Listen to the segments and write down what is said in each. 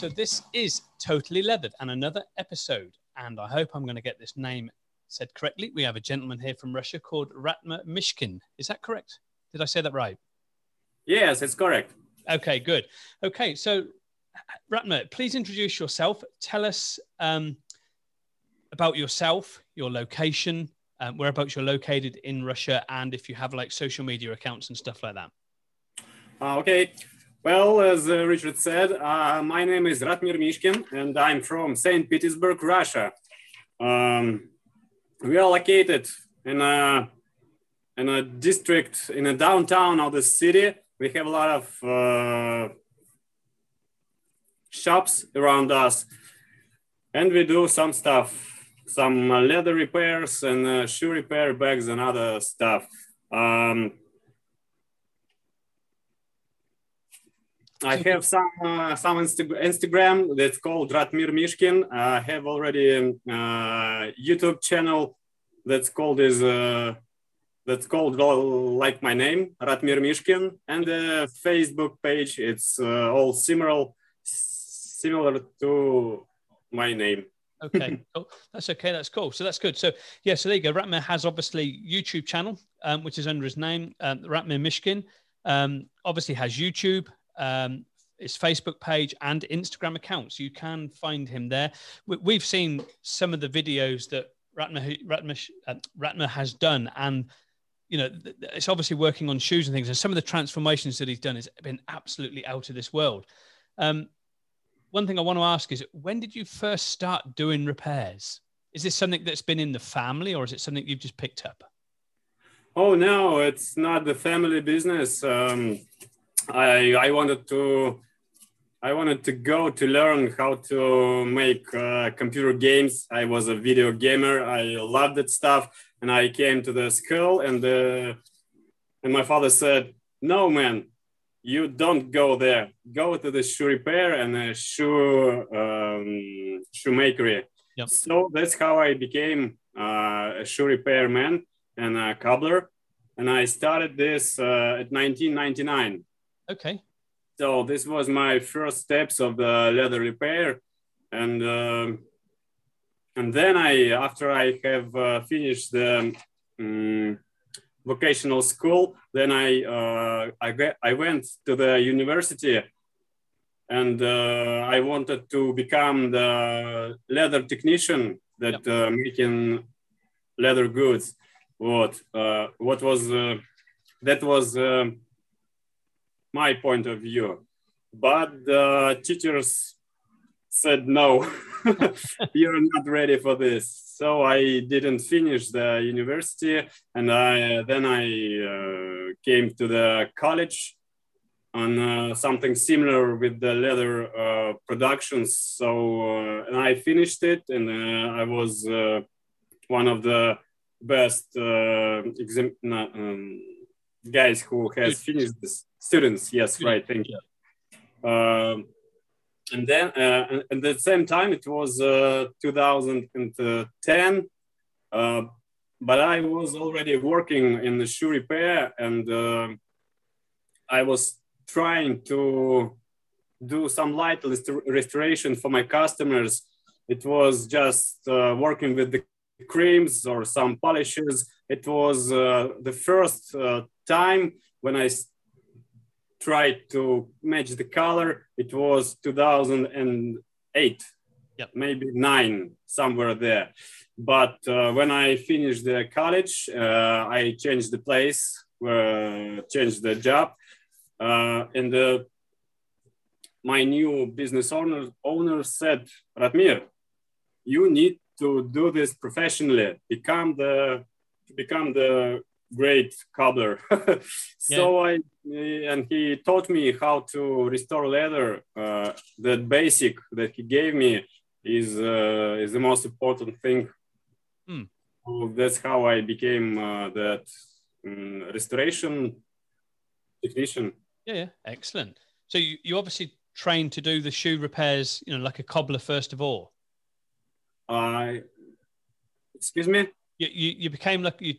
So this is Totally Leathered and another episode. And I hope I'm going to get this name said correctly. We have a gentleman here from Russia called Ratmir Mishkin. Is that correct? Did I say that right? Yes, it's correct. Okay, good. Okay, so Ratmer, please introduce yourself. Tell us um, about yourself, your location, um, whereabouts you're located in Russia, and if you have like social media accounts and stuff like that. Uh, okay. Well, as uh, Richard said, uh, my name is Ratmir Mishkin, and I'm from St. Petersburg, Russia. Um, we are located in a in a district in a downtown of the city. We have a lot of uh, shops around us, and we do some stuff, some leather repairs and uh, shoe repair bags and other stuff. Um, I have some uh, some Insta- Instagram that's called Ratmir Mishkin. I have already a uh, YouTube channel that's called is uh, that's called well, like my name Ratmir Mishkin, and the Facebook page. It's uh, all similar similar to my name. okay, cool. That's okay. That's cool. So that's good. So yeah, so there you go. Ratmir has obviously YouTube channel, um, which is under his name, um, Ratmir Mishkin. Um, obviously has YouTube um, his Facebook page and Instagram accounts. You can find him there. We, have seen some of the videos that Ratner, Ratner, uh, Ratner has done, and you know it's obviously working on shoes and things. And some of the transformations that he's done has been absolutely out of this world. Um, one thing I want to ask is, when did you first start doing repairs? Is this something that's been in the family, or is it something you've just picked up? Oh no, it's not the family business. Um, I I wanted to I wanted to go to learn how to make uh, computer games. I was a video gamer. I loved that stuff, and I came to the school, and uh, and my father said, "No, man, you don't go there. Go to the shoe repair and the shoe um, shoemakery." Yep. So that's how I became uh, a shoe repair man and a cobbler, and I started this uh, at 1999. Okay. So this was my first steps of the leather repair, and uh, and then I, after I have uh, finished the um, vocational school, then I uh, I, get, I went to the university, and uh, I wanted to become the leather technician that yep. Uh, making leather goods. What uh, what was that was my point of view. But the teachers said, no, you're not ready for this. So I didn't finish the university. And I, then I uh, came to the college on uh, something similar with the leather uh, productions. So uh, and I finished it and uh, I was uh, one of the best exam- um, guys who has finished this students yes right thank you. um, and then uh, at the same time it was uh, 2010 uh, but i was already working in the shoe repair and uh, i was trying to do some light restoration for my customers. It was just uh, working with the creams or some polishes. It was uh, the first time when I tried to match the color, it was 2008, yep. maybe nine, somewhere there. But uh, when I finished the college, uh, I changed the place, uh, changed the job, uh, and uh, my new business owner owner said, Ratmir, you need to do this professionally. Become the become the great cobbler. so yeah. I and he taught me how to restore leather. Uh, that basic that he gave me is uh, is the most important thing. Hmm. So that's how I became uh, that um, restoration technician. Yeah, yeah, excellent. So you, you obviously trained to do the shoe repairs, you know, like a cobbler first of all. I, excuse me. You, you, you became like you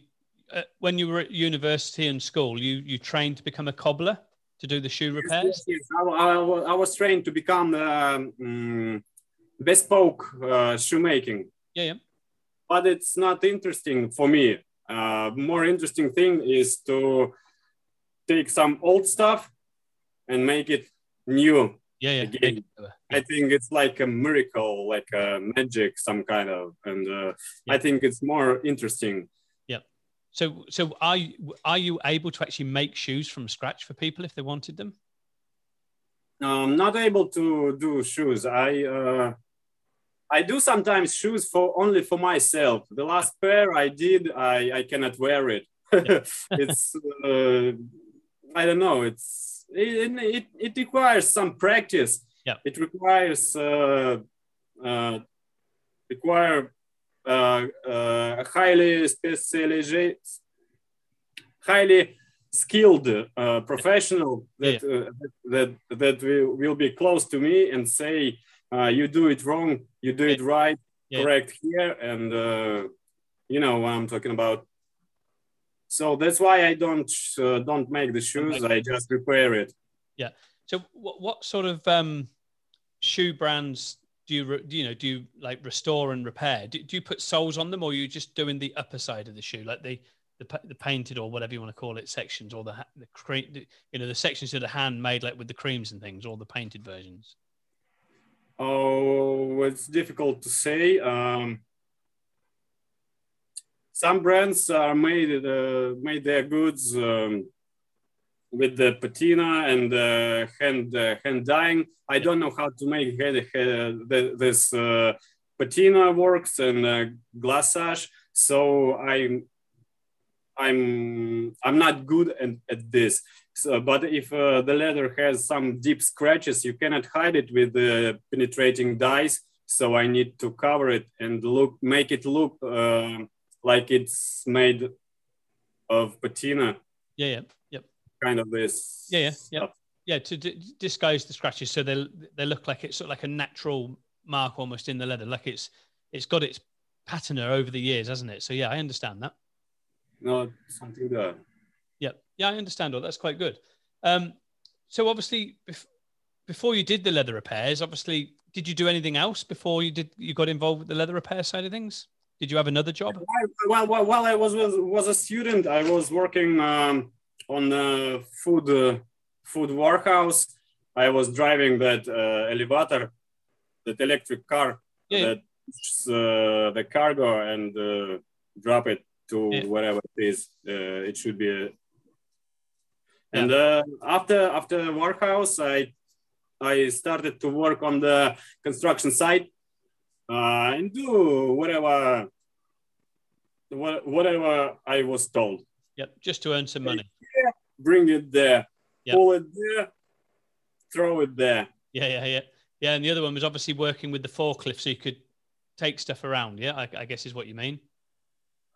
uh, when you were at university and school, you you trained to become a cobbler. to do the shoe repairs? Yes, yes. I, I, I, was trained to become um, mm, bespoke uh, shoemaking. Yeah, yeah. But it's not interesting for me. Uh, more interesting thing is to take some old stuff and make it new. Yeah, yeah. Again. I think it's like a miracle, like a magic, some kind of, and uh, yeah. I think it's more interesting. So, so are you, are you able to actually make shoes from scratch for people if they wanted them? I'm not able to do shoes. I uh, I do sometimes shoes for only for myself. The last pair I did, I I cannot wear it. it's uh, I don't know. It's it, it, it requires some practice. Yeah. It requires uh, uh, require highly specialized, highly skilled uh, professional that, yeah. uh, that that will, will be close to me and say uh, you do it wrong you do yeah. it right yeah. correct here and uh, you know what i'm talking about so that's why I don't uh, don't make the shoes. I just repair it. Yeah. So what, what sort of um, shoe brands do you do you know do you like restore and repair? Do, do you put soles on them, or you just doing the upper side of the shoe, like the the, the painted or whatever you want to call it sections, or the the cream, you know the sections that are handmade, like with the creams and things, or the painted versions? Oh, it's difficult to say. Um, some brands are made uh, made their goods um, with the patina and uh, hand uh, hand dyeing. I don't know how to make this uh, patina works and uh, glassage, so I'm I'm I'm not good at, at this. So, but if uh, the leather has some deep scratches, you cannot hide it with the penetrating dyes. So I need to cover it and look, make it look uh, like it's made of patina. Yeah, yeah, yep. Kind of this. Yeah, yeah, yeah. Yeah, to d- disguise the scratches, so they they look like it's sort of like a natural mark almost in the leather, like it's it's got its patina over the years, hasn't it? So yeah, I understand that. No, something there. Yeah, yeah, I understand all. That's quite good. Um, so obviously, bef- before you did the leather repairs, obviously, did you do anything else before you did you got involved with the leather repair side of things? Did you have another job? While, while, while I was, was was a student, I was working um, on the food uh, food warehouse. I was driving that uh, elevator, that electric car yeah. that uh, the cargo and uh, drop it to yeah. wherever it is. Uh, it should be. And uh, after after warehouse, I I started to work on the construction site uh, and do whatever whatever I was told. Yep, just to earn some money. Bring it there, yep. pull it there, throw it there. Yeah, yeah, yeah, yeah. And the other one was obviously working with the forklift, so you could take stuff around. Yeah, I, I guess is what you mean.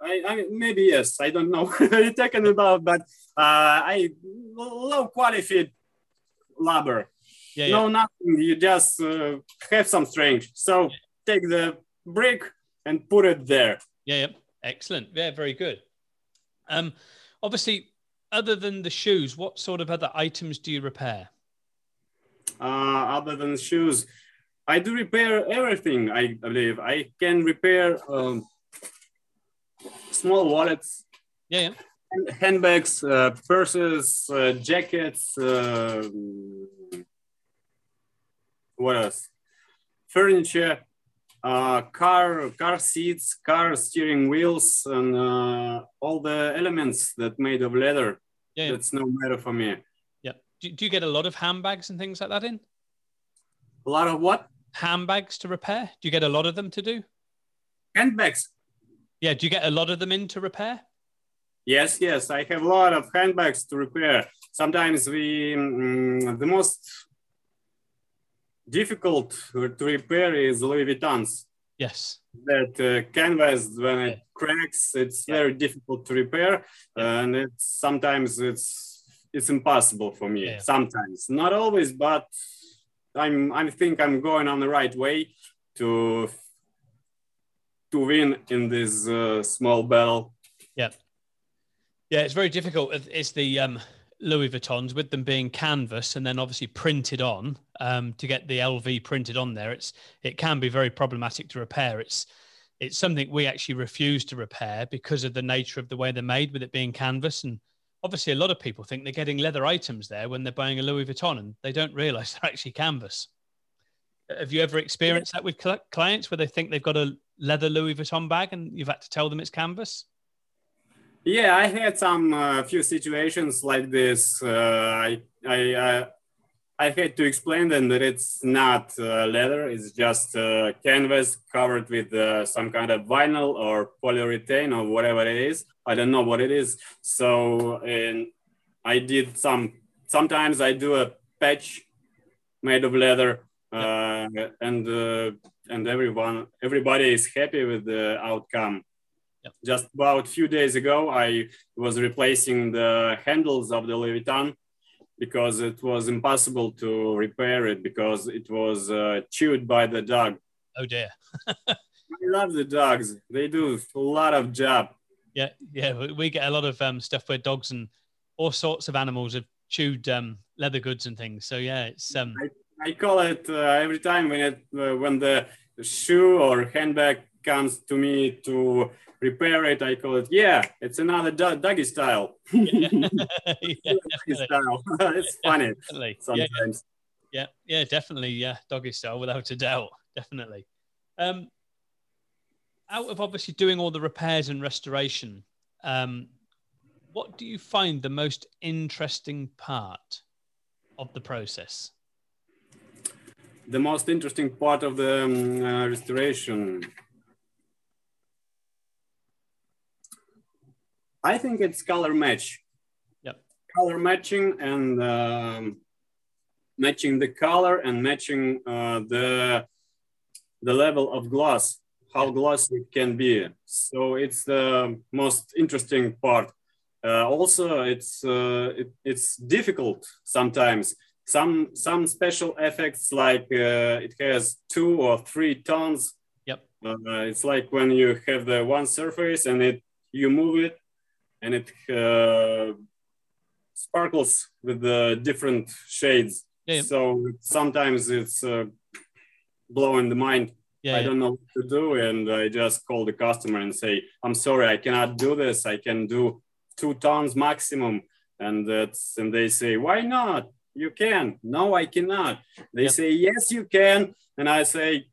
I, I, maybe yes. I don't know. You're talking about, but uh, I low qualified labor. Yeah, no, yeah. nothing. You just uh, have some strength. So yeah take the brick and put it there. Yeah, yeah. excellent. Yeah, very good. Um, obviously, other than the shoes, what sort of other items do you repair? Uh, other than shoes, I do repair everything. I believe I can repair um, small wallets. Yeah, yeah. Handbags, uh, purses, uh, jackets. Uh, what else? Furniture uh, car car seats, car steering wheels, and uh, all the elements that made of leather. Yeah, that's no matter for me. Yeah. Do, do you get a lot of handbags and things like that in? A lot of what? Handbags to repair. Do you get a lot of them to do? Handbags. Yeah. Do you get a lot of them in to repair? Yes, yes. I have a lot of handbags to repair. Sometimes we, mm, the most difficult to repair is Louis Vuitton's. Yes. That uh, canvas when it cracks, it's yeah. very difficult to repair, yeah. and it's sometimes it's it's impossible for me. Yeah. Sometimes, not always, but I'm I think I'm going on the right way to to win in this uh, small battle. Yeah. Yeah, it's very difficult. It's the um, Louis Vuittons with them being canvas and then obviously printed on um, to get the LV printed on there, it's it can be very problematic to repair. It's it's something we actually refuse to repair because of the nature of the way they're made, with it being canvas. And obviously, a lot of people think they're getting leather items there when they're buying a Louis Vuitton, and they don't realize they're actually canvas. Have you ever experienced that with clients where they think they've got a leather Louis Vuitton bag and you've had to tell them it's canvas? Yeah, I had some uh, few situations like this. Uh, I I uh, I had to explain them that it's not uh, leather; it's just uh, canvas covered with uh, some kind of vinyl or polyurethane or whatever it is. I don't know what it is. So, and I did some. Sometimes I do a patch made of leather, and and everyone everybody is happy with the outcome just about a few days ago, I was replacing the handles of the Vuitton because it was impossible to repair it because it was uh, chewed by the dog. Oh dear. I love the dogs. They do a lot of job. Yeah, yeah. We get a lot of um, stuff where dogs and all sorts of animals have chewed um, leather goods and things. So yeah, it's. Um... I, I call it uh, every time when it uh, when the shoe or handbag comes to me to repair it, I call it, yeah, it's another do- doggy style. yeah, doggy style. it's funny definitely. sometimes. Yeah, yeah, definitely. Yeah, doggy style, without a doubt. Definitely. Um, out of obviously doing all the repairs and restoration, um, what do you find the most interesting part of the process? The most interesting part of the um, uh, restoration I think it's color match. Yep. Color matching and um, matching the color and matching uh, the the level of gloss, how glossy it can be. So it's the most interesting part. Uh, also, it's uh, it, it's difficult sometimes. Some some special effects like uh, it has two or three tones. Yep. Uh, it's like when you have the one surface and it you move it and it uh, sparkles with the different shades. Yeah, yeah. So sometimes it's uh, blowing the mind. Yeah, I don't know what to do, and I just call the customer and say, "I'm sorry, I cannot do this. I can do two tons maximum." And that's and they say, "Why not? You can." No, I cannot. They say, "Yes, you can," and I say,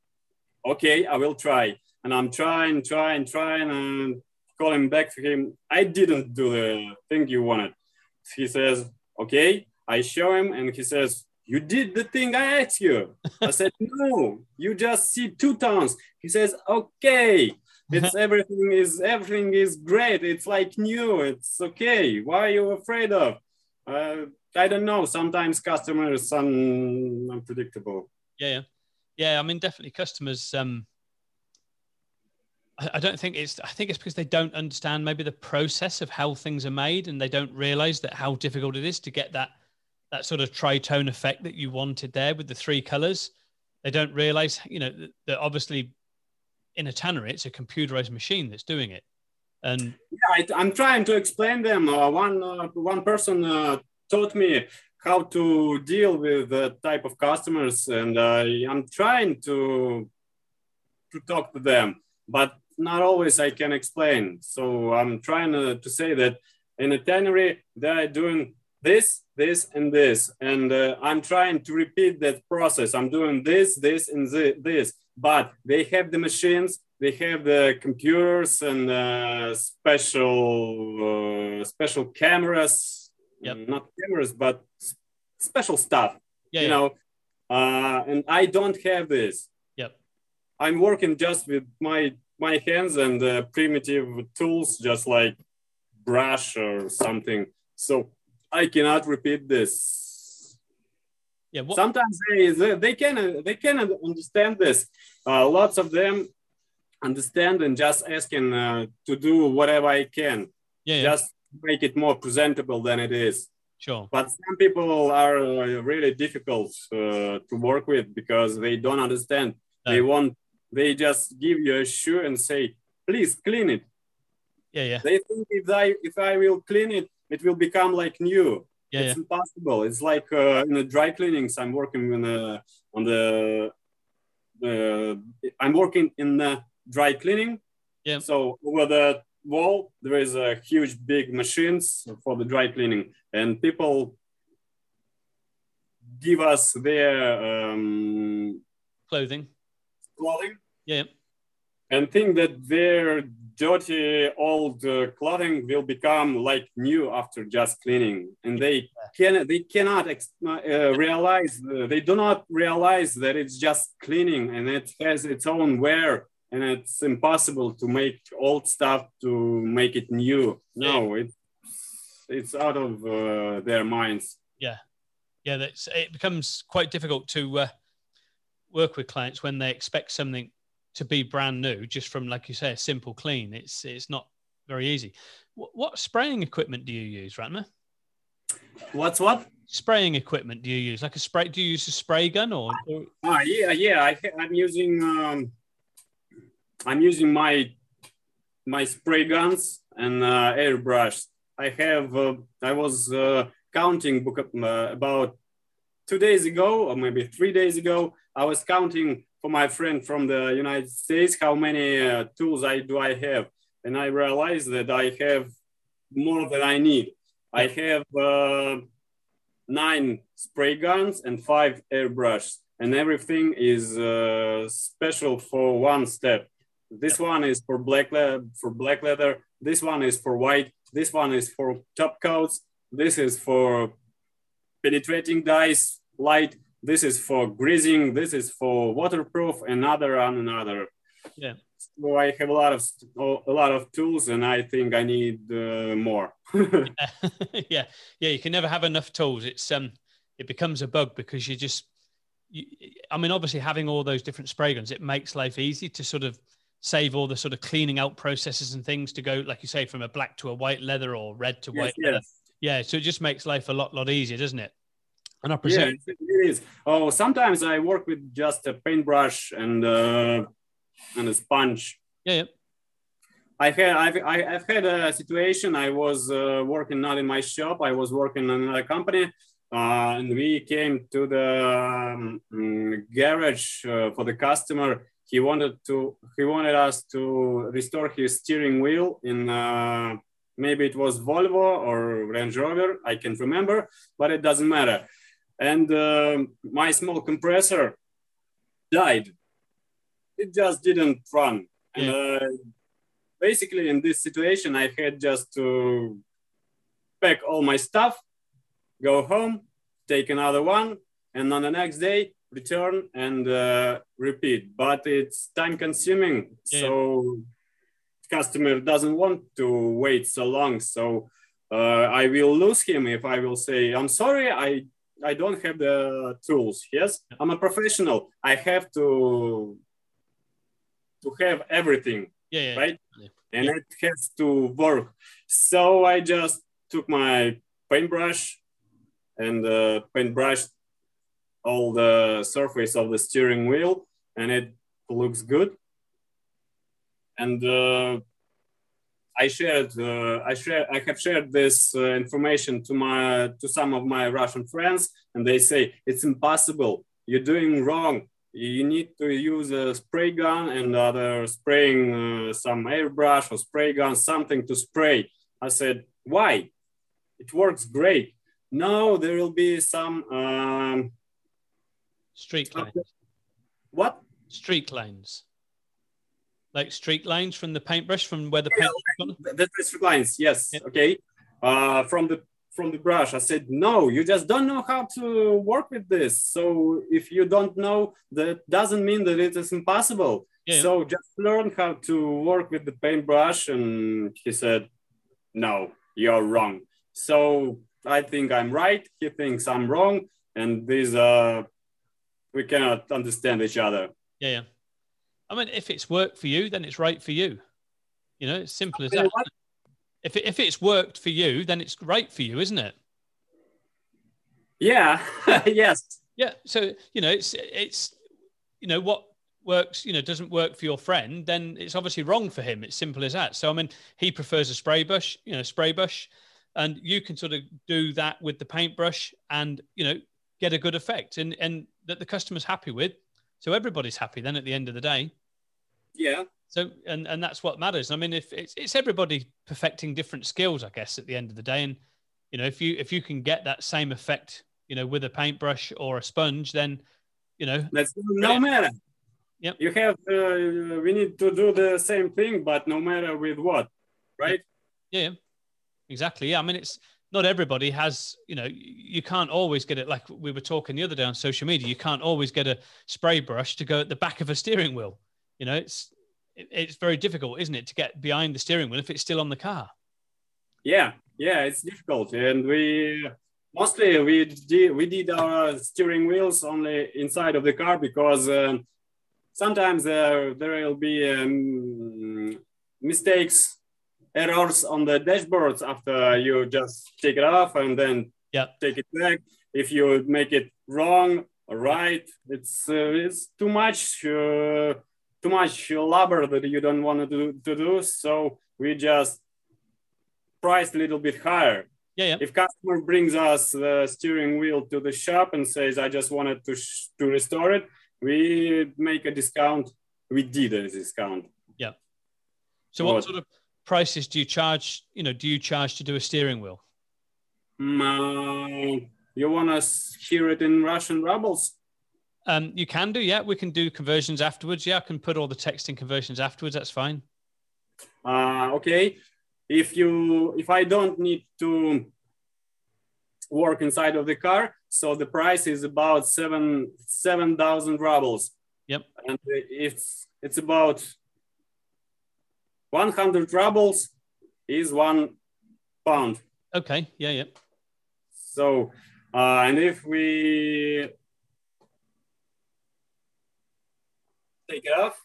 "Okay, I will try." And I'm trying, trying, trying, and calling back to him, I didn't do the thing you wanted. He says, okay. I show him and he says, you did the thing I asked you. I said, no, you just see two tones. He says, okay, it's everything is everything is great. It's like new. It's okay. Why are you afraid of? Uh, I don't know. Sometimes customers are unpredictable. Yeah, yeah, yeah. I mean, definitely customers. Um, I don't think it's. I think it's because they don't understand maybe the process of how things are made, and they don't realize that how difficult it is to get that that sort of tritone effect that you wanted there with the three colors. They don't realize, you know, that, that obviously in a tannery it's a computerized machine that's doing it. And yeah, I, am trying to explain them. Uh, one uh, one person uh, taught me how to deal with the type of customers, and I'm trying to to talk to them but not always I can explain. So I'm trying to, to say that in a tannery, they're doing this, this, and this. And uh, I'm trying to repeat that process. I'm doing this, this, and this. But they have the machines, they have the computers and uh, special uh, special cameras. Yep. Not cameras, but special stuff. Yeah, you yeah. know, uh, and I don't have this. Yep. I'm working just with my my hands and uh, primitive tools, just like brush or something. So I cannot repeat this. Yeah. What- Sometimes they, they can they can understand this. Uh, lots of them understand and just asking uh, to do whatever I can. Yeah, yeah. Just make it more presentable than it is. Sure. But some people are uh, really difficult uh, to work with because they don't understand. No. They want they just give you a shoe and say, please clean it. Yeah, yeah. They think if I if I will clean it, it will become like new. Yeah, it's yeah. impossible. It's like uh, in the dry cleanings. I'm working in the, on the, uh, I'm working in the dry cleaning. Yeah. So over the wall there is a huge big machines for the dry cleaning, and people give us their um, Clothing. clothing Yeah. and think that their dirty old uh, clothing will become like new after just cleaning. And they can they cannot ex- uh, realize uh, they do not realize that it's just cleaning and it has its own wear and it's impossible to make old stuff to make it new. No it's it's out of uh, their minds. Yeah, that's it becomes quite difficult to uh, work with clients when they expect something to be brand new, just from like you say, a simple clean. It's it's not very easy. What, what spraying equipment do you use, Ratma? what's what Spraying equipment do you use? Like a spray? Do you use a spray gun or? or Ah, yeah, yeah. I, I'm using um, I'm using my my spray guns and uh, airbrush. I have uh, I was uh, counting book uh, about two days ago or maybe three days ago. I was counting for my friend from the United States how many uh, tools I do I have, and I realized that I have more than I need. I have uh, nine spray guns and five airbrushes, and everything is uh, special for one step. This one is for black leather, for black leather. This one is for white. This one is for top coats. This is for penetrating dyes, light. This is for greasing. This is for waterproof. Another and another. Yeah. So I have a lot of a lot of tools, and I think I need uh, more. yeah, yeah. You can never have enough tools. It's um, it becomes a bug because you just, you, I mean, obviously having all those different spray guns, it makes life easy to sort of save all the sort of cleaning out processes and things to go, like you say, from a black to a white leather or red to yes, white. leather. yes. Yeah, so it just makes life a lot, lot easier, doesn't it? And I Yeah, presume, it is. Oh, sometimes I work with just a paintbrush and uh, and a sponge. yeah, yeah, I had I've, I- I've had a situation. I was uh, working not in my shop. I was working in another company, uh, and we came to the um, mm, garage uh, for the customer. He wanted to he wanted us to restore his steering wheel in uh, maybe it was Volvo or Range Rover. I can't remember, but it doesn't matter. And um my small compressor died. It just didn't run. And uh, basically in this situation i had just to pack all my stuff go home take another one and on the next day return and uh, repeat but it's time consuming Yeah. so customer doesn't want to wait so long so uh, i will lose him if i will say i'm sorry i i don't have the tools yes i'm a professional i have to to have everything yeah, yeah. right? Yeah. And Yeah. it has to work. So I just took my paintbrush and uh, paintbrushed all the surface of the steering wheel, and it looks good. And uh, I shared, uh, I share, I have shared this uh, information to my to some of my Russian friends, and they say it's impossible. You're doing wrong you need to use a spray gun and other spraying uh, some airbrush or spray gun something to spray i said why it works great no there will be some um, Street lines. what Street lines. Like street lines from the paintbrush, from where the paint. the district lines yes Yeah. okay. Uh, from the from the brush. I said no you just don't know how to work with this. So if you don't know that doesn't mean that it is impossible. Yeah. so just learn how to work with the paintbrush. And he said no you're wrong. So i think i'm right. He thinks i'm wrong. And these uh we cannot understand each other. Yeah, yeah. I mean, if it's worked for you, then it's right for you. You know, it's simple as that. If it, if it's worked for you, then it's right for you, isn't it? yeah yes Yeah. So you know, it's it's you know what works. You know, doesn't work for your friend, then it's obviously wrong for him. It's simple as that. So I mean, he prefers a spray brush. You know, spray brush. and you can sort of do that with the paintbrush and you know get a good effect and and that the customer's happy with so everybody's happy then at the end of the day yeah. So and and that's what matters. I mean if it's, it's everybody perfecting different skills i guess at the end of the day. And you know if you if you can get that same effect you know with a paintbrush or a sponge then you know that's no matter. Yep. you have uh, we need to do the same thing but no matter with what right? Yeah exactly. Yeah i mean it's not everybody has you know you can't always get it. Like we were talking the other day on social media you can't always get a spray brush to go at the back of a steering wheel you know it's it's very difficult isn't it to get behind the steering wheel if it's still on the car? Yeah yeah it's difficult. And we mostly we did we did our steering wheels only inside of the car because um, sometimes uh, there will be um, mistakes errors on the dashboards after you just take it off and then yeah. take it back. If you make it wrong or right it's uh, it's too much uh, too much labor that you don't want to do, to do so we just price a little bit higher yeah, yeah. If customer brings us the steering wheel to the shop and says, "I just wanted to to restore it," we make a discount. We did a discount. Yeah. So, what, what sort of prices do you charge? You know, do you charge to do a steering wheel? Um, you want to hear it in Russian rubles? Um, you can do, yeah. We can do conversions afterwards. Yeah, I can put all the text in conversions afterwards. That's fine. Uh, okay if you if I don't need to work inside of the car, so the price is about seven seven thousand rubles. Yep. And it's it's about one hundred rubles is one pound. Okay. Yeah. Yeah. So uh, and if we take it off,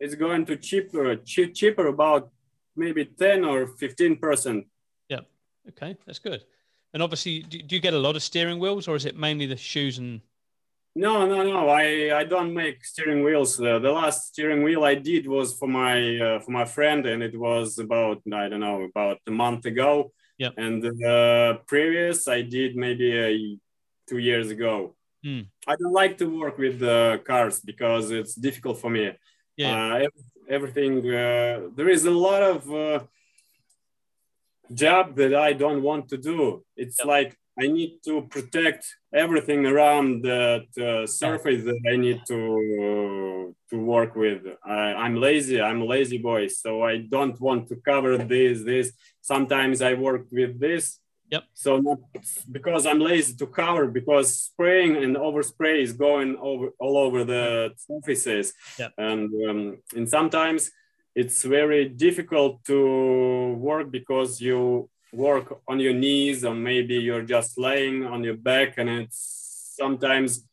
it's going to cheaper cheap, cheaper about maybe 10 or 15%. Yeah. Okay. That's good. And obviously, do, do you get a lot of steering wheels or is it mainly the shoes and? No, no, no. I, I don't make steering wheels. Uh, the last steering wheel I did was for my uh, for my friend, and it was about I don't know about a month ago. Yeah. And the uh, previous I did maybe a, two years ago. Mm. I don't like to work with the cars because it's difficult for me. Yeah. Uh, everything. Uh, there is a lot of uh, job that I don't want to do. It's like I need to protect everything around that uh, surface that I need to uh, to work with. I, am lazy. I'm a lazy boy, so I don't want to cover this. This. Sometimes I work with this Yep. So not because I'm lazy to cover because spraying and overspray is going over all over the surfaces. Yep. And um, and sometimes it's very difficult to work because you work on your knees or maybe you're just laying on your back and it's sometimes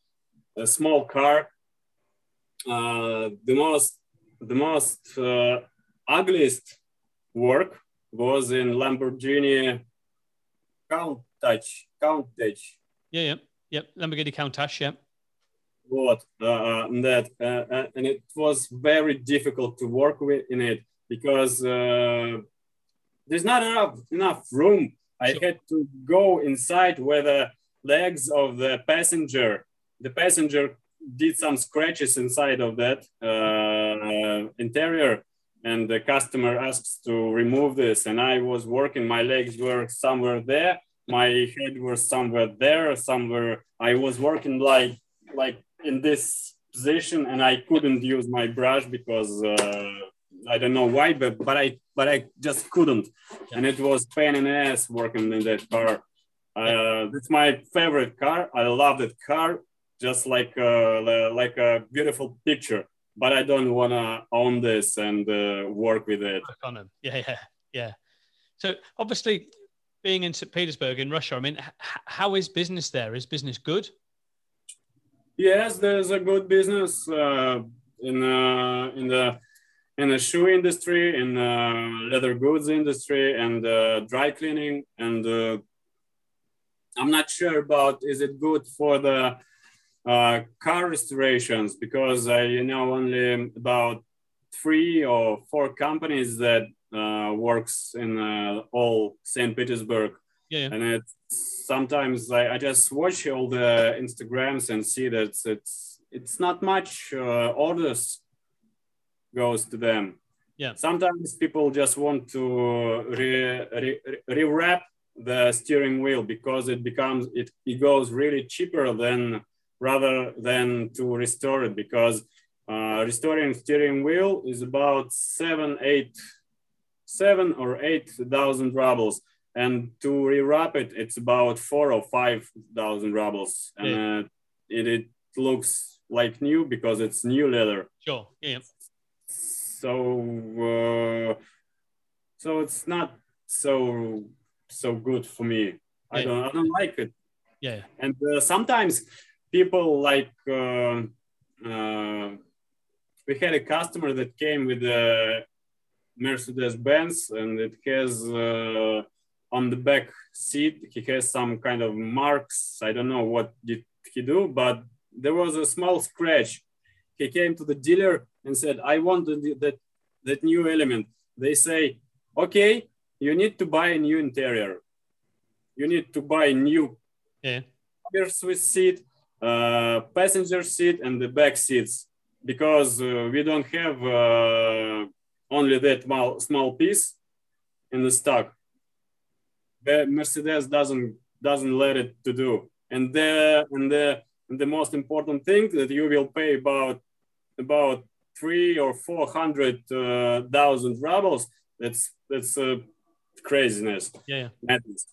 a small car. Uh, the most the most uh, ugliest work was in Lamborghini Countach, Countach. Yeah, yeah, yep. Lamborghini Countach, yeah. What uh, that, uh, uh, and it was very difficult to work with in it because uh, there's not enough enough room. I sure. had to go inside where the legs of the passenger, the passenger did some scratches inside of that uh, interior and the customer asks to remove this and i was working my legs were somewhere there my head was somewhere there somewhere i was working like like in this position and i couldn't use my brush because uh, i don't know why but but i but i just couldn't. And it was pain in the ass working in that car. Uh, it's my favorite car. I love that car just like uh, like a beautiful picture but I don't want to own this and uh, work with it. Work on them. Yeah, yeah, yeah. So obviously, being in St. Petersburg in Russia, I mean, h- how is business there? Is business good? Yes, there's a good business uh, in uh, in the in the shoe industry, in the leather goods industry, and uh, dry cleaning. And uh, I'm not sure about is it good for the uh, car restorations because I know only about three or four companies that uh, works in uh, all St. Petersburg. Yeah, yeah. And it sometimes I, I just watch all the Instagrams and see that it's it's not much uh, orders goes to them. Yeah. Sometimes people just want to re, re, rewrap the steering wheel because it becomes it, it goes really cheaper than rather than to restore it because uh, restoring steering wheel is about seven eight seven or eight thousand rubles and to rewrap it it's about four or five thousand rubles and Yeah. uh, it, it looks like new because it's new leather Sure. Yeah. so uh, so it's not so so good for me i don't i don't like it Yeah. and uh, sometimes people like uh, uh, we had a customer that came with a mercedes benz and it has uh, on the back seat he has some kind of marks. I don't know what did he do but there was a small scratch. He came to the dealer and said i want the, that that new element. They say okay you need to buy a new interior. You need to buy new Yeah. Swiss seat, uh, passenger seat, and the back seats because uh, we don't have uh, only that small, small piece in the stock. The Mercedes doesn't doesn't let it to do, and the and the and the most important thing that you will pay about about three or four hundred uh, thousand rubles. That's that's uh, craziness Yeah. madness.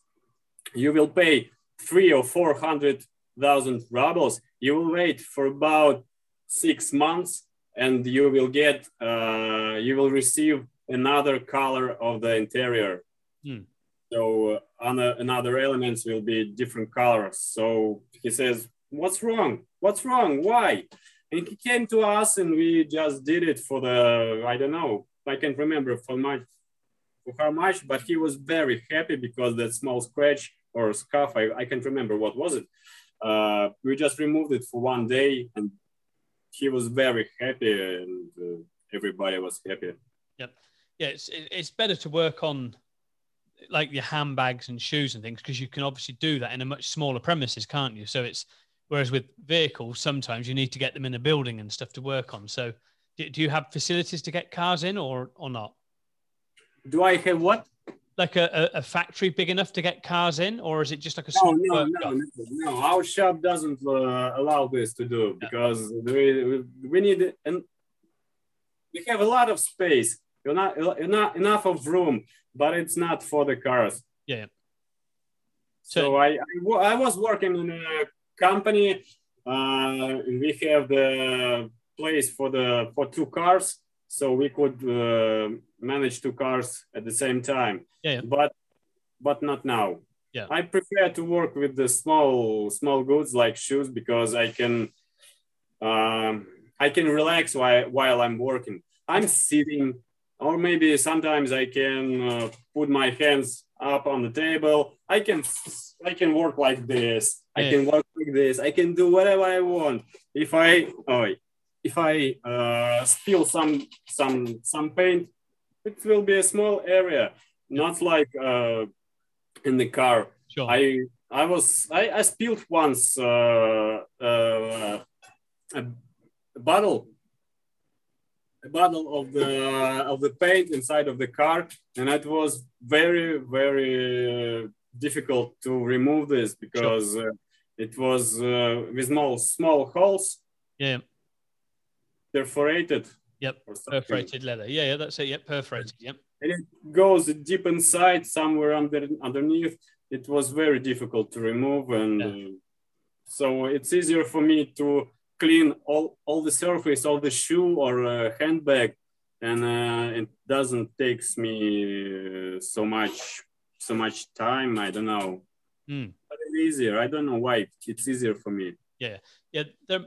You will pay three or four hundred thousand rubles. You will wait for about six months, and you will get uh, you will receive another color of the interior. Hmm. So uh, other, another elements will be different colors. So he says, "What's wrong? What's wrong? Why?" And he came to us, and we just did it for the I don't know. I can't remember for much for how much, but he was very happy because that small scratch or scuff, I, I can't remember what was it. Uh, we just removed it for one day and he was very happy and uh, everybody was happy. yep Yeah. It's it's better to work on like your handbags and shoes and things because you can obviously do that in a much smaller premises, can't you? So it's whereas with vehicles, sometimes you need to get them in a building and stuff to work on. So do, do you have facilities to get cars in or or not? Do I have what? Like a, a, a factory big enough to get cars in, or is it just like a No, small no, no, no, no. Our shop doesn't uh, allow this to do because we, we need and we have a lot of space. You're not, you're not enough of room, but it's not for the cars. Yeah. So, So- I, I, I was working in a company. Uh, we have the place for the for two cars, so we could uh, manage two cars at the same time. Yeah. But but not now. Yeah. I prefer to work with the small small goods like shoes because I can um, I can relax while while I'm working. I'm sitting, or maybe sometimes I can uh, put my hands up on the table. I can I can work like this. I can work like this. I can do whatever I want. If I oh, if I uh, spill some some some paint, it will be a small area, not like uh, in the car. Sure. I I was I, I spilled once uh, uh, a, a bottle a bottle of the of the paint inside of the car, and it was very very uh, difficult to remove this because uh, it was uh, with small small holes yeah. perforated. Yep, or. Perforated leather. Yeah, yeah, that's it. Yep, perforated. Yep. and it goes deep inside somewhere under underneath it was very difficult to remove and Yeah. uh, so it's easier for me to clean all, all the surface of the shoe or uh, handbag and uh, it doesn't takes me uh, so much so much time i don't know Hmm. but it's easier i don't know why it's easier for me Yeah, they're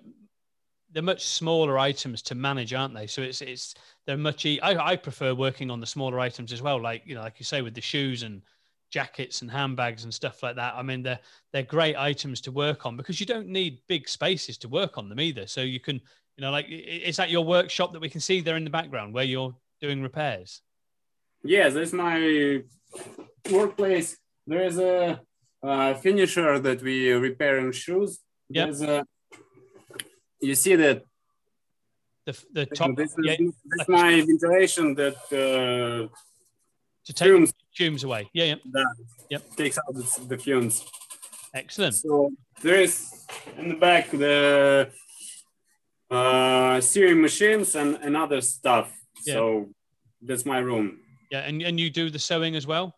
they're much smaller items to manage, aren't they? So it's it's they're much. E- I I prefer working on the smaller items as well, like you know, like you say with the shoes and jackets and handbags and stuff like that. I mean, they're they're great items to work on because you don't need big spaces to work on them either. So you can, you know, like is that your workshop that we can see there in the background where you're doing repairs? Yes, that's my workplace. There is a, a finisher that we repairing shoes. Yep. There's a, you see that The the top. this is, yeah, this is my ventilation that uh, to take fumes fumes away. Yeah, yeah. Yep. takes out the, the fumes. Excellent. So there is in the back the uh, sewing machines and, and other stuff. Yeah. So that's my room. Yeah, and, and you do the sewing as well.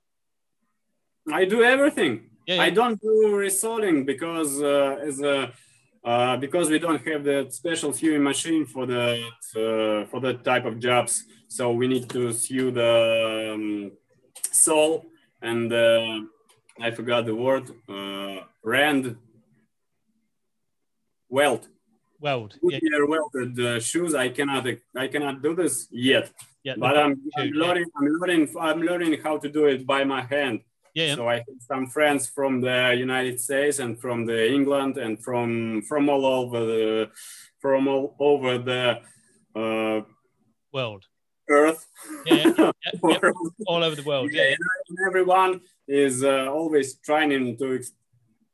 I do everything. Yeah, yeah. I don't do resoling because uh, as a uh, because we don't have that special sewing machine for the uh, for that type of jobs. So we need to sew the um, sole and uh, I forgot the word uh, rand welt Weld. Yeah, Goodyear welded uh, shoes. I cannot I cannot do this yet, yeah, but I'm, I'm learning I'm learning I'm learning how to do it by my hand. Yeah, yeah. So I have some friends from the United States and from the England and from from all over the from all over the uh, Weld. earth. Yeah, yeah, world. all over the world. Yeah. And everyone is uh, always trying to ex-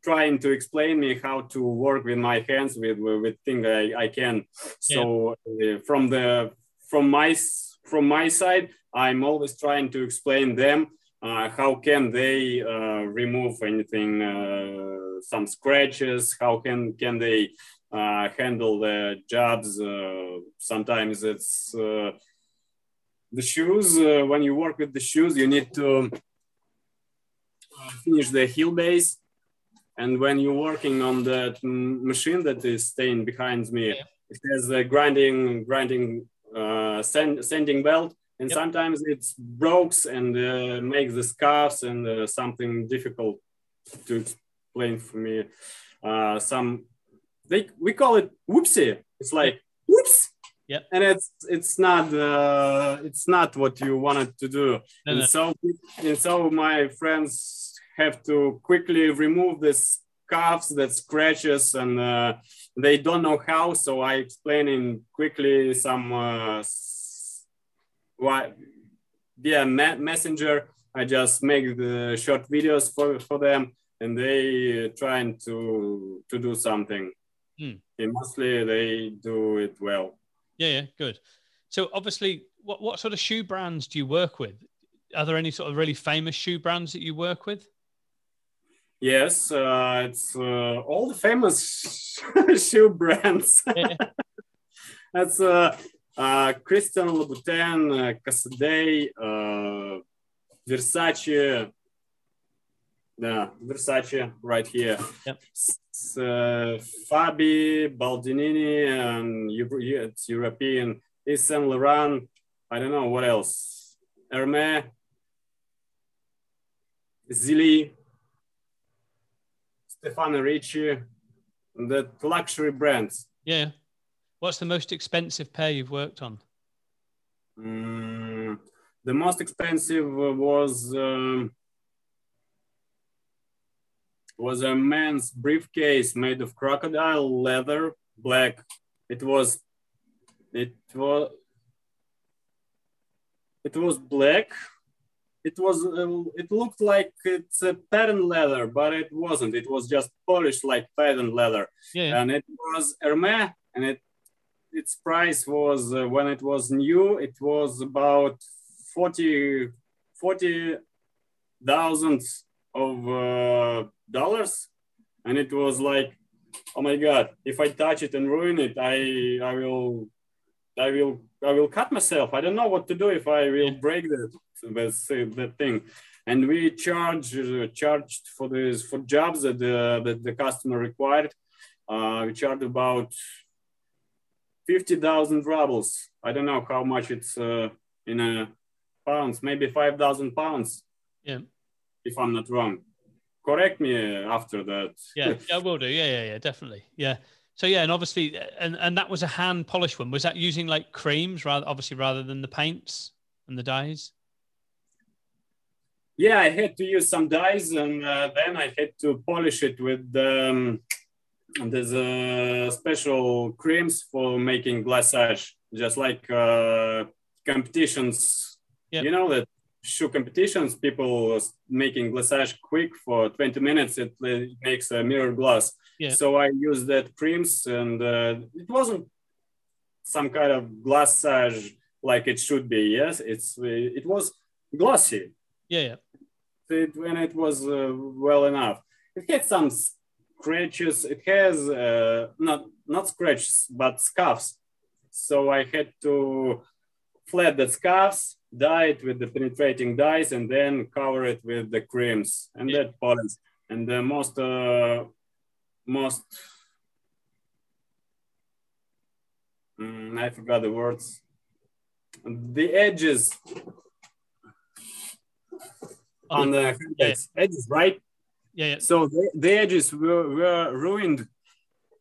trying to explain me how to work with my hands with with, with thing I, I can. So uh, from the from my from my side, I'm always trying to explain them how can they uh, remove anything, uh, some scratches, how can can they uh, handle the jobs. Uh, sometimes it's uh, the shoes. Uh, when you work with the shoes, you need to uh, finish the heel base. And when you're working on that machine that is staying behind me, Yeah. it has a grinding, grinding, uh, sand, sanding belt. And Yep. sometimes it's breaks and uh, makes the scarves and uh, something difficult to explain for me. Uh, some they we call it whoopsie. It's like whoops. Yep. And it's it's not uh, it's not what you wanted to do. No, and no. so and so my friends have to quickly remove the scarves that scratches and uh, they don't know how. So I explain in quickly some uh, why via me- messenger. I just make the short videos for, for them and they trying to to do something. Hmm. And mostly they do it well. Yeah, yeah, good. So obviously, what what sort of shoe brands do you work with? Are there any sort of really famous shoe brands that you work with? Yes, uh, it's uh, all the famous shoe brands. Yeah. That's uh, uh, Christian Louboutin, uh, Casadei, uh, Versace. Right here. Yep. Uh, Fabi, Baldinini, and Eu- Eu- it's European. Yves Saint Laurent. I don't know what else. Hermes, Zilli, Stefano Ricci, the luxury brands. Yeah. What's the most expensive pair you've worked on? Mm, the most expensive was um, was a man's briefcase made of crocodile leather, black. It was it was it was black. It was uh, it looked like it's a patent leather, but it wasn't. It was just polished like patent leather Yeah. yeah. and it was Hermes, and it its price was uh, when it was new, it was about 40 40,000 of uh, dollars, and it was like, oh my god, if I touch it and ruin it, I I will I will I will cut myself. I don't know what to do if I will break that that, that thing. And we charge uh, charged for this for jobs that the that the customer required. Uh, we charged about fifty thousand rubles. I don't know how much it's uh, in a pounds, maybe five thousand pounds. Yeah. if I'm not wrong. Correct me after that. Yeah, yeah, I will do. Yeah, yeah, yeah, definitely. Yeah. So yeah, and obviously, and and that was a hand polished one. Was that using like creams rather, obviously, rather than the paints and the dyes? yeah, I had to use some dyes, and uh, then I had to polish it with um, there's a special creams for making glassage, just like uh, competitions. Yeah. You know that shoe competitions, people making glassage quick for 20 minutes. It, it makes a mirror glass. Yeah. So I used that creams, and uh, it wasn't some kind of glassage like it should be. Yes, it's it was glossy. Yeah, yeah. It, when it was uh, well enough, it had some scratches. It has uh, not not scratches but scuffs. So I had to flat the scuffs, dye it with the penetrating dyes, and then cover it with the creams and yeah. that polish. And the most uh, most mm, I forgot the words. The edges on the yeah. edges, right? Yeah, yeah. So the, the edges were, were ruined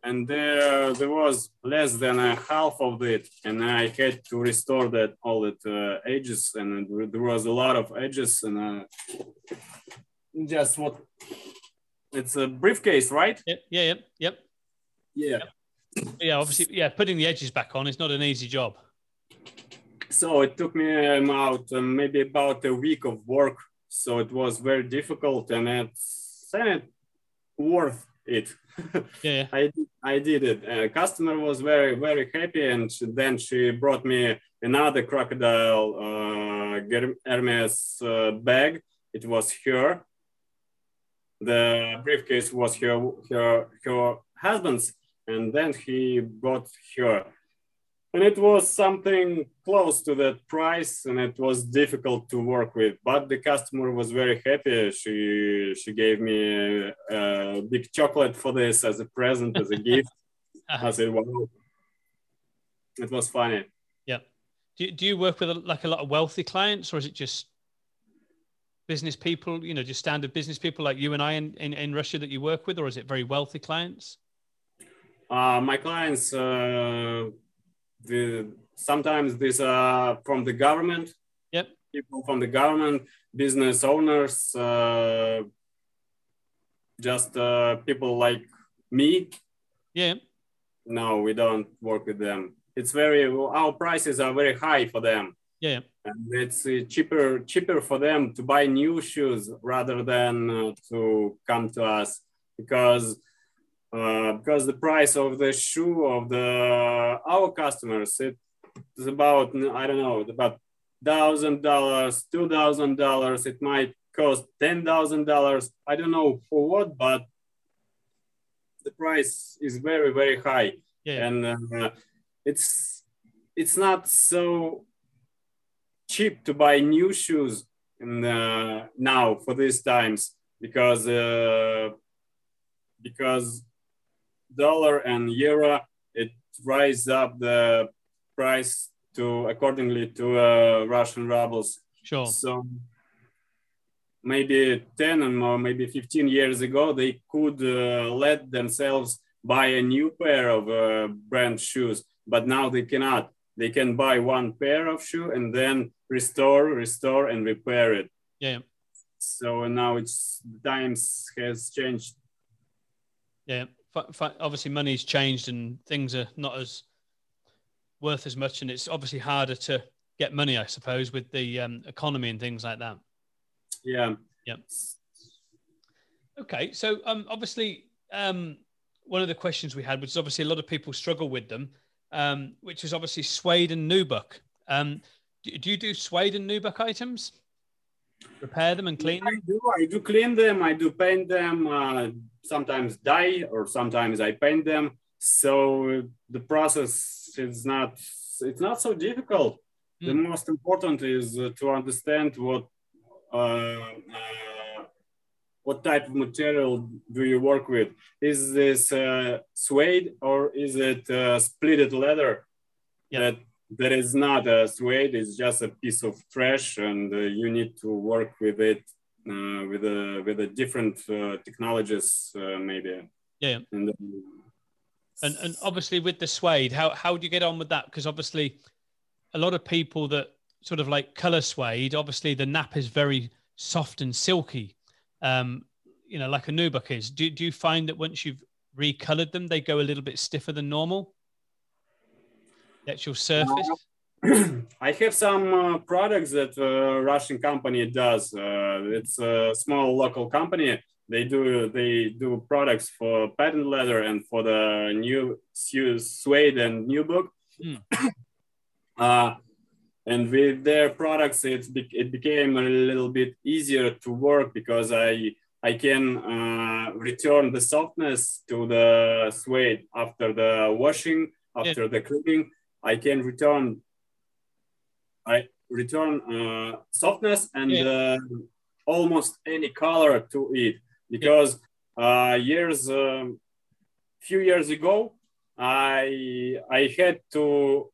and there there was less than a half of it and i had to restore that all the uh, edges and there was a lot of edges and uh, just what it's a briefcase right? Yep yeah yep yep. Yeah. Yeah obviously yeah putting the edges back on is not an easy job. So it took me about um, maybe about a week of work so it was very difficult and it's, it worth it. Yeah, I I did it. Uh, customer was very very happy, and she, then she brought me another crocodile uh, Hermes uh, bag. It was her. The briefcase was her her her husband's, and then he bought her and it was something close to that price and it was difficult to work with. But the customer was very happy. She she gave me a, a big chocolate for this as a present as a gift. I said wow. It was funny. Yeah do, do you work with a, like a lot of wealthy clients or is it just business people you know just standard business people like you and i in, in, in russia that you work with or is it very wealthy clients? Uh, my clients uh, the sometimes these are from the government. Yep. People from the government, business owners, uh, just uh, people like me. Yeah. No, we don't work with them. It's very our prices are very high for them. Yeah. And it's uh, cheaper cheaper for them to buy new shoes rather than uh, to come to us because uh, because the price of the shoe of the our customers it's about I don't know about thousand dollars, two thousand dollars. It might cost ten thousand dollars. I don't know for what, but the price is very very high, yeah. and uh, it's it's not so cheap to buy new shoes in, uh, now for these times because uh, because dollar and euro, it rise up the price to accordingly to uh, Russian rubles. Sure. So maybe 10 and more, maybe 15 years ago, they could uh, let themselves buy a new pair of uh, brand shoes, but now they cannot. They can buy one pair of shoe and then restore, restore, and repair it. Yeah. So now it's times has changed. Yeah obviously money's changed and things are not as worth as much, and it's obviously harder to get money, I suppose, with the um, economy and things like that. Yeah. Yeah. Okay, so um, obviously, um, one of the questions we had, which is obviously a lot of people struggle with them, um, which is obviously suede and nubuck. Um, do, do you do suede and nubuck items? Repair them and clean them? I do. I do clean them. I do paint them. Uh, sometimes dye or sometimes I paint them. So the process is not it's not so difficult. Mm. The hmm. most important is uh, to understand what uh, uh, what type of material do you work with? Is this uh, suede or is it uh, splitted leather? Yeah. That that is not a suede; it's just a piece of trash, and uh, you need to work with it uh, with a with a different uh, technologies uh, maybe. Yeah. And, and and obviously with the suede, how how do you get on with that? Because obviously, a lot of people that sort of like color suede, obviously the nap is very soft and silky, um, you know, like a nubuck is. Do do you find that once you've recolored them, they go a little bit stiffer than normal? The actual surface. I have some uh, products that a Russian company does. Uh, it's a small local company. They do they do products for patent leather and for the new suede and nubuck. Mm. uh, and with their products, it's it became a little bit easier to work because I I can uh, return the softness to the suede after the washing, after yeah. the cleaning. I can return I return uh, softness and yeah. uh, almost any color to it because yeah. uh, years um, few years ago I I had to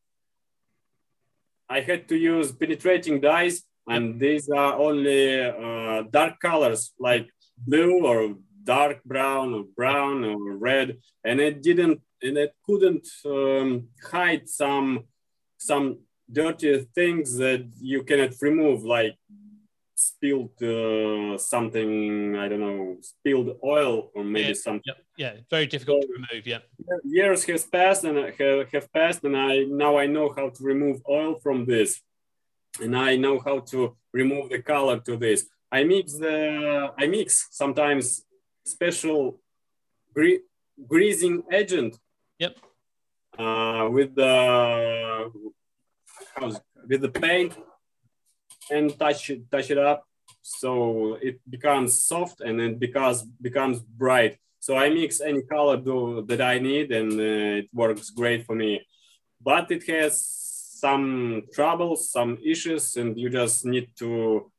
I had to use penetrating dyes and these are only uh, dark colors like blue or dark brown or brown or red and it didn't and it couldn't um, hide some some dirty things that you cannot remove, like spilled uh, something, I don't know, spilled oil or maybe yeah, something. Yeah, yeah, very difficult so, to remove. Yeah. Years has passed and have, have passed, and I now I know how to remove oil from this, and I know how to remove the color to this. I mix the I mix sometimes special gre- greasing agent. Yep. Uh, with the with the paint and touch it, touch it up so it becomes soft and then becomes becomes bright. So I mix any color do, that I need and uh, it works great for me. But it has some troubles, some issues, and you just need to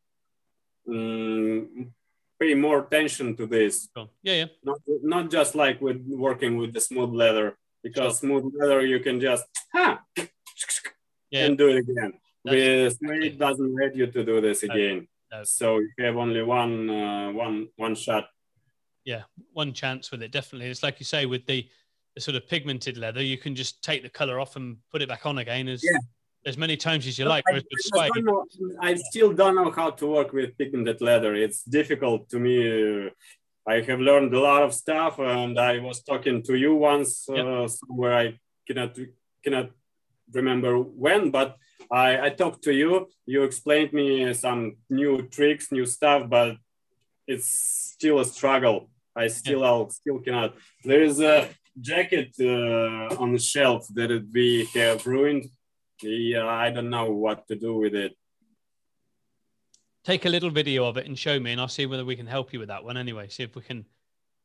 um, pay more attention to this. Oh, yeah, yeah. Not, not just like with working with the smooth leather, because smooth leather you can just ha, yeah. and do it again. With it doesn't let you to do this again. No, no. So you have only one uh, one one shot. Yeah, one chance with it. Definitely, it's like you say with the, the sort of pigmented leather. You can just take the color off and put it back on again as yeah. as many times as you like. I, I, know, I, still don't know how to work with pigmented leather. It's difficult to me. I have learned a lot of stuff, and I was talking to you once uh, yep. somewhere I cannot cannot remember when, but I, I talked to you. You explained me some new tricks, new stuff, but it's still a struggle. I still, yeah. I'll still cannot. There is a jacket uh, on the shelf that we have ruined. Yeah, I don't know what to do with it. Take a little video of it and show me, and I'll see whether we can help you with that one. Anyway, see if we can,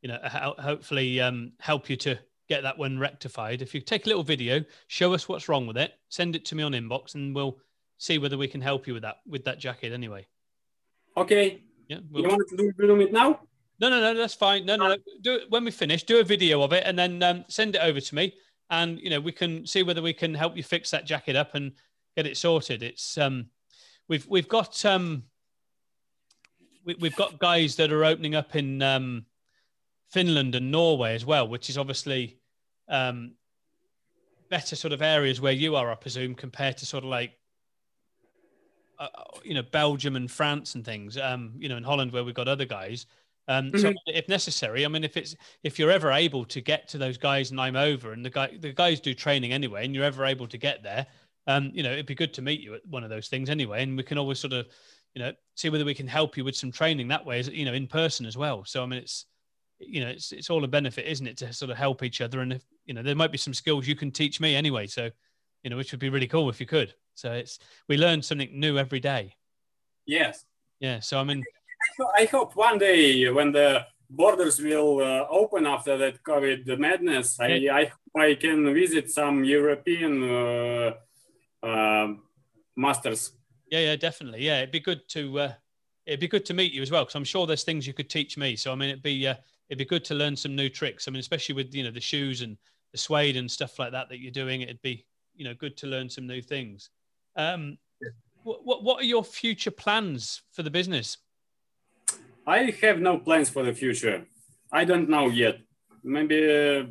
you know, hopefully um, help you to get that one rectified. If you take a little video, show us what's wrong with it, send it to me on inbox, and we'll see whether we can help you with that with that jacket anyway. Okay. Yeah. We'll... You want to do, do it now? No, no, no, that's fine. No, no, no. Do it when we finish. Do a video of it and then um, send it over to me, and you know we can see whether we can help you fix that jacket up and get it sorted. It's um, we've we've got um, we, we've got guys that are opening up in um, Finland and Norway as well, which is obviously um, better sort of areas where you are, I presume, compared to sort of like uh, you know Belgium and France and things. Um, you know, in Holland where we've got other guys. Um, mm-hmm. So if necessary, I mean, if it's if you're ever able to get to those guys and I'm over, and the guy the guys do training anyway, and you're ever able to get there, um, you know, it'd be good to meet you at one of those things anyway, and we can always sort of, you know, see whether we can help you with some training that way, you know, in person as well. So I mean, it's you know, it's it's all a benefit, isn't it, to sort of help each other? And if you know, there might be some skills you can teach me anyway. So, you know, which would be really cool if you could. So it's we learn something new every day. Yes. Yeah. So I mean, I hope one day when the borders will uh, open after that COVID madness, yeah. I, I I can visit some European uh, uh, masters. Yeah, yeah, definitely. Yeah, it'd be good to uh, it'd be good to meet you as well because I'm sure there's things you could teach me. So I mean, it'd be uh, it'd be good to learn some new tricks. I mean, especially with you know the shoes and the suede and stuff like that that you're doing, it'd be you know good to learn some new things. Um, what, what what are your future plans for the business? I have no plans for the future. I don't know yet. Maybe uh,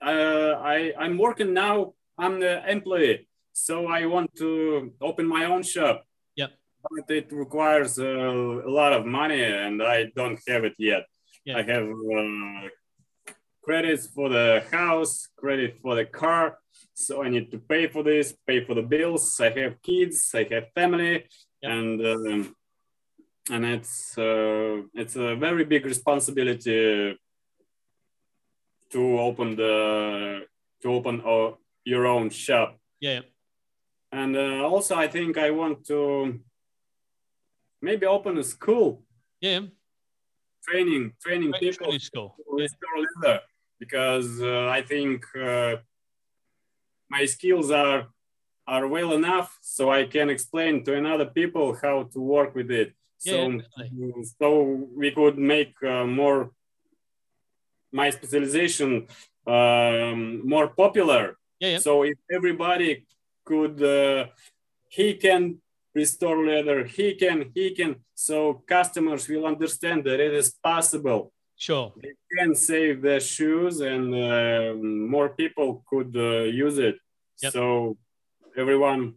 uh, I I'm working now. I'm the employee, so I want to open my own shop. Yep. But it requires uh, a lot of money, and I don't have it yet. Yeah. I have uh, credits for the house, credit for the car. So I need to pay for this, pay for the bills. I have kids, I have family, yep. and um, and it's uh, it's a very big responsibility to open the to open uh, your own shop. Yeah. And uh, also, I think I want to maybe open a school. Yeah. Training, training people training school. restore yeah. leather because uh, I think uh, my skills are are well enough so I can explain to another people how to work with it. Yeah, so, so we could make uh, more my specialization um, more popular. Yeah, yeah. So if everybody could, uh, he can restore leather, he can, he can. So customers will understand that it is possible. Sure. They can save their shoes and uh, more people could uh, use it. Yep. So everyone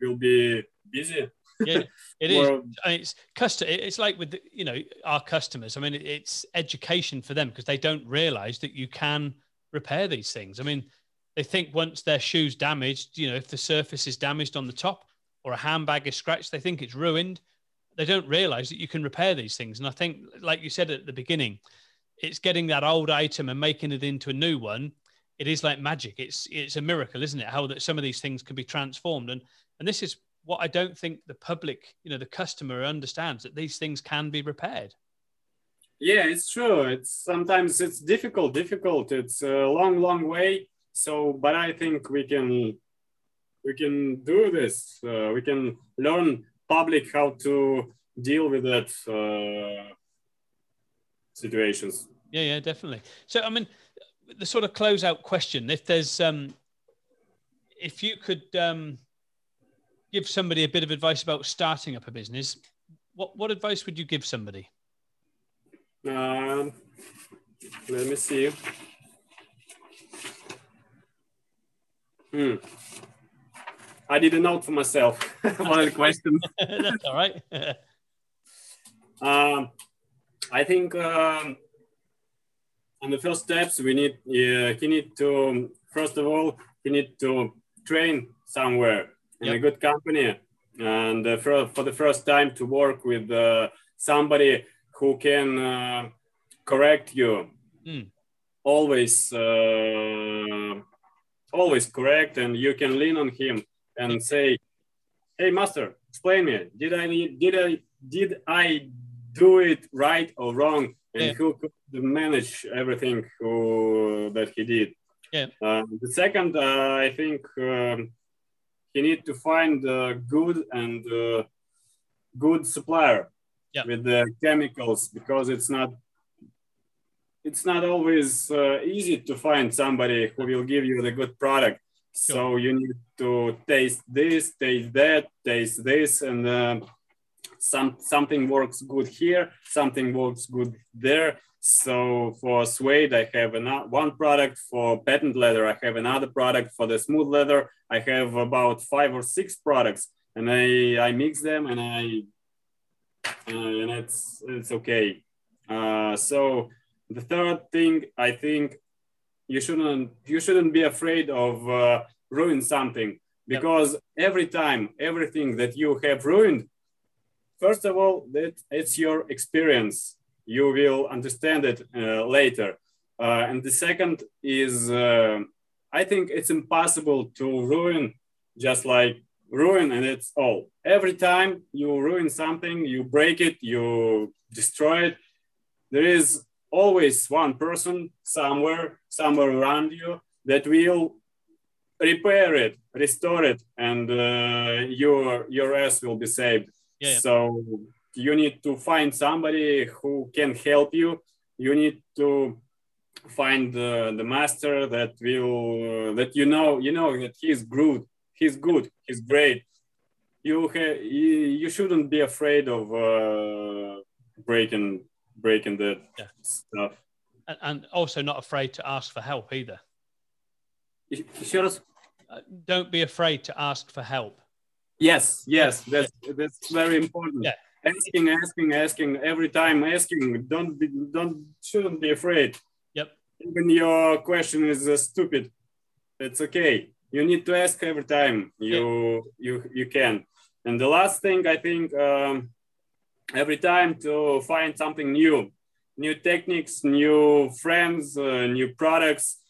will be busy. yeah, it is. I mean, it's custom. It's like with the, you know our customers. I mean, it's education for them because they don't realize that you can repair these things. I mean, they think once their shoes damaged, you know, if the surface is damaged on the top or a handbag is scratched, they think it's ruined. They don't realize that you can repair these things. And I think, like you said at the beginning, it's getting that old item and making it into a new one. It is like magic. It's it's a miracle, isn't it? How that some of these things can be transformed. And and this is what I don't think the public, you know, the customer understands that these things can be repaired. Yeah, it's true. It's sometimes it's difficult, difficult. It's a long, long way. So, but I think we can we can do this. Uh, we can learn public how to deal with that uh, situations. Yeah, yeah, definitely. So, I mean, the sort of closeout question: if there's, um, if you could um, give somebody a bit of advice about starting up a business, what what advice would you give somebody? Um, let me see. Hmm. I did a note for myself. One of the questions. That's all right. um, I think um, on the first steps, we need uh, he need to first of all he need to train somewhere in yep. a good company and uh, for, for the first time to work with uh, somebody who can uh, correct you mm. always uh, always correct and you can lean on him and say hey master explain me did i did i did i do it right or wrong and yeah. who could manage everything who, that he did yeah uh, the second uh, i think um, he need to find a good and uh, good supplier yeah. with the chemicals because it's not it's not always uh, easy to find somebody who will give you the good product sure. so you need to taste this taste that taste this and uh, some something works good here something works good there so for suede, I have another, one product. For patent leather, I have another product. For the smooth leather, I have about five or six products, and I I mix them, and I uh, and it's it's okay. Uh, so the third thing, I think you shouldn't you shouldn't be afraid of uh, ruin something because every time everything that you have ruined, first of all, that it's your experience you will understand it uh, later. Uh, and the second is, uh, I think it's impossible to ruin just like ruin and it's all. Every time you ruin something, you break it, you destroy it, there is always one person somewhere, somewhere around you that will repair it, restore it, and uh, your your ass will be saved. Yeah, yeah. So you need to find somebody who can help you you need to find uh, the master that will uh, that you know you know that he's good he's good he's great you ha- you, shouldn't be afraid of uh, breaking breaking the yeah. stuff and, and, also not afraid to ask for help either sure. Uh, don't be afraid to ask for help yes yes that's that's very important yeah asking, asking, asking every time, asking. Don't be, don't, shouldn't be afraid. Yep. even your question is uh, stupid, it's okay. You need to ask every time you yeah. you you can. And the last thing I think um, every time to find something new, new techniques, new friends, uh, new products,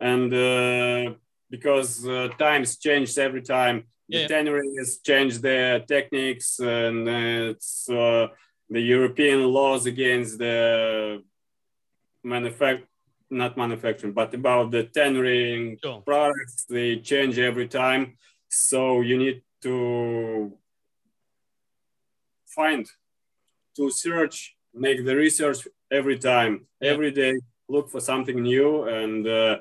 and uh, because uh, times change every time. Yeah. The tanneries change their techniques, and it's uh, the European laws against the manufacturing not manufacturing, but about the tannering sure. products, they change every time. So you need to find, to search, make the research every time, yeah. every day, look for something new and uh,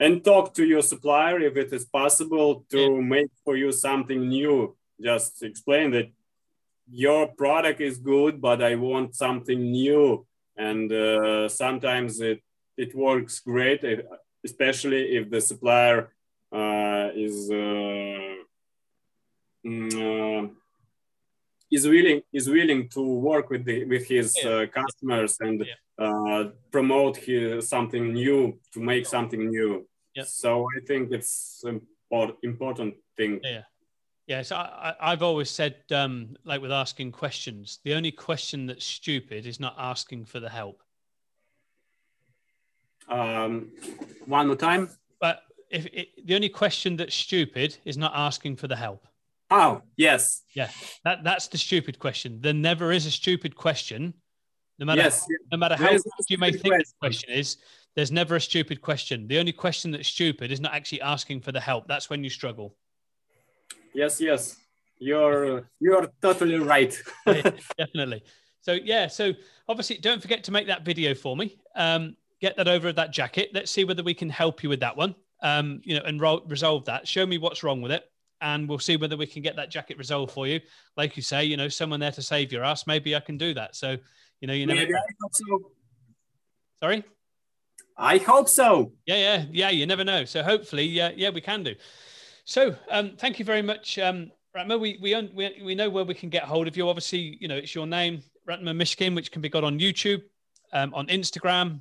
and talk to your supplier if it is possible to yeah. make for you something new. Just explain that your product is good, but I want something new. And uh, sometimes it it works great, especially if the supplier uh, is uh, mm, uh, is willing is willing to work with the with his yeah. Uh, customers and yeah. Uh, promote his, something new to make something new. Yeah. So I think it's important important thing. Yeah. Yes, I, have always said, um, like with asking questions, the only question that's stupid is not asking for the help. Um, one more time. But if it, the only question that's stupid is not asking for the help. Oh yes. Yeah, that that's the stupid question. There never is a stupid question. No matter yes. no matter how you may think question. the question is, there's never a stupid question. The only question that's stupid is not actually asking for the help. That's when you struggle. Yes, yes. You're you're totally right. yeah, definitely. So yeah, so obviously don't forget to make that video for me. Um, get that over that jacket. Let's see whether we can help you with that one. Um, you know, and ro- resolve that. Show me what's wrong with it, and we'll see whether we can get that jacket resolved for you. Like you say, you know, someone there to save your ass. Maybe I can do that. So, you know, you never. I so. Sorry. I hope so. Yeah, yeah, yeah. You never know. So hopefully, yeah, yeah, we can do. So, um, thank you very much, um, Ratmir. We, we we we know where we can get hold of you. Obviously, you know it's your name, Ratmir Mishkin, which can be got on YouTube, um, on Instagram,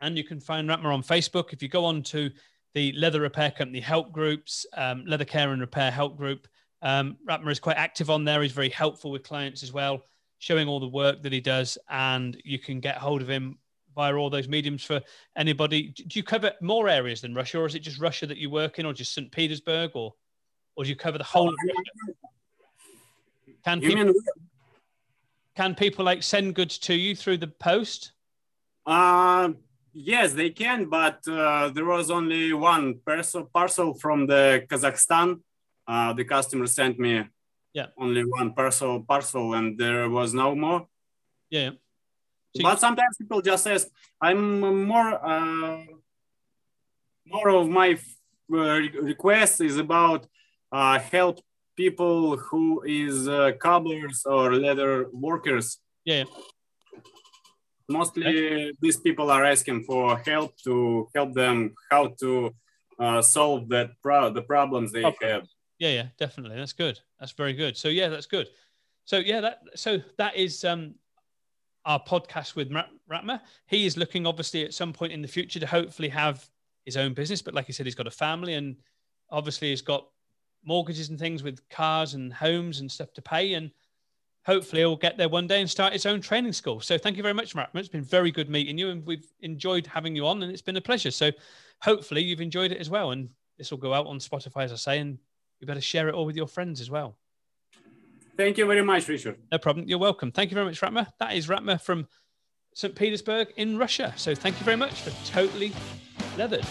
and you can find Ratmir on Facebook. If you go on to the Leather Repair Company help groups, um, Leather Care and Repair help group, um, Ratmir is quite active on there. He's very helpful with clients as well, showing all the work that he does. And you can get hold of him via all those mediums for anybody. Do you cover more areas than Russia, or is it just Russia that you work in, or just St. Petersburg, or or do you cover the whole of Russia? Can people, can people like send goods to you through the post? Um, Yes, they can, but uh, there was only one parcel, parcel from the Kazakhstan. Uh, the customer sent me yeah. only one parcel, parcel, and there was no more. Yeah. So but sometimes people just ask, I'm more, uh, more of my uh, request is about uh, help people who is uh, cobblers or leather workers. Yeah mostly these people are asking for help to help them how to uh, solve that pro- the problems they okay. have yeah yeah definitely that's good that's very good so yeah that's good so yeah that so that is um our podcast with Ratmir. He is looking obviously at some point in the future to hopefully have his own business, but like I said, he's got a family and obviously he's got mortgages and things with cars and homes and stuff to pay. And hopefully he'll get there one day and start its own training school. So thank you very much, Mark. It's been very good meeting you and we've enjoyed having you on and it's been a pleasure. So hopefully you've enjoyed it as well. And this will go out on Spotify, as I say, and you better share it all with your friends as well. Thank you very much, Richard. No problem. You're welcome. Thank you very much, Ratmir. That is Ratmir from St. Petersburg in Russia. So thank you very much for totally leathered.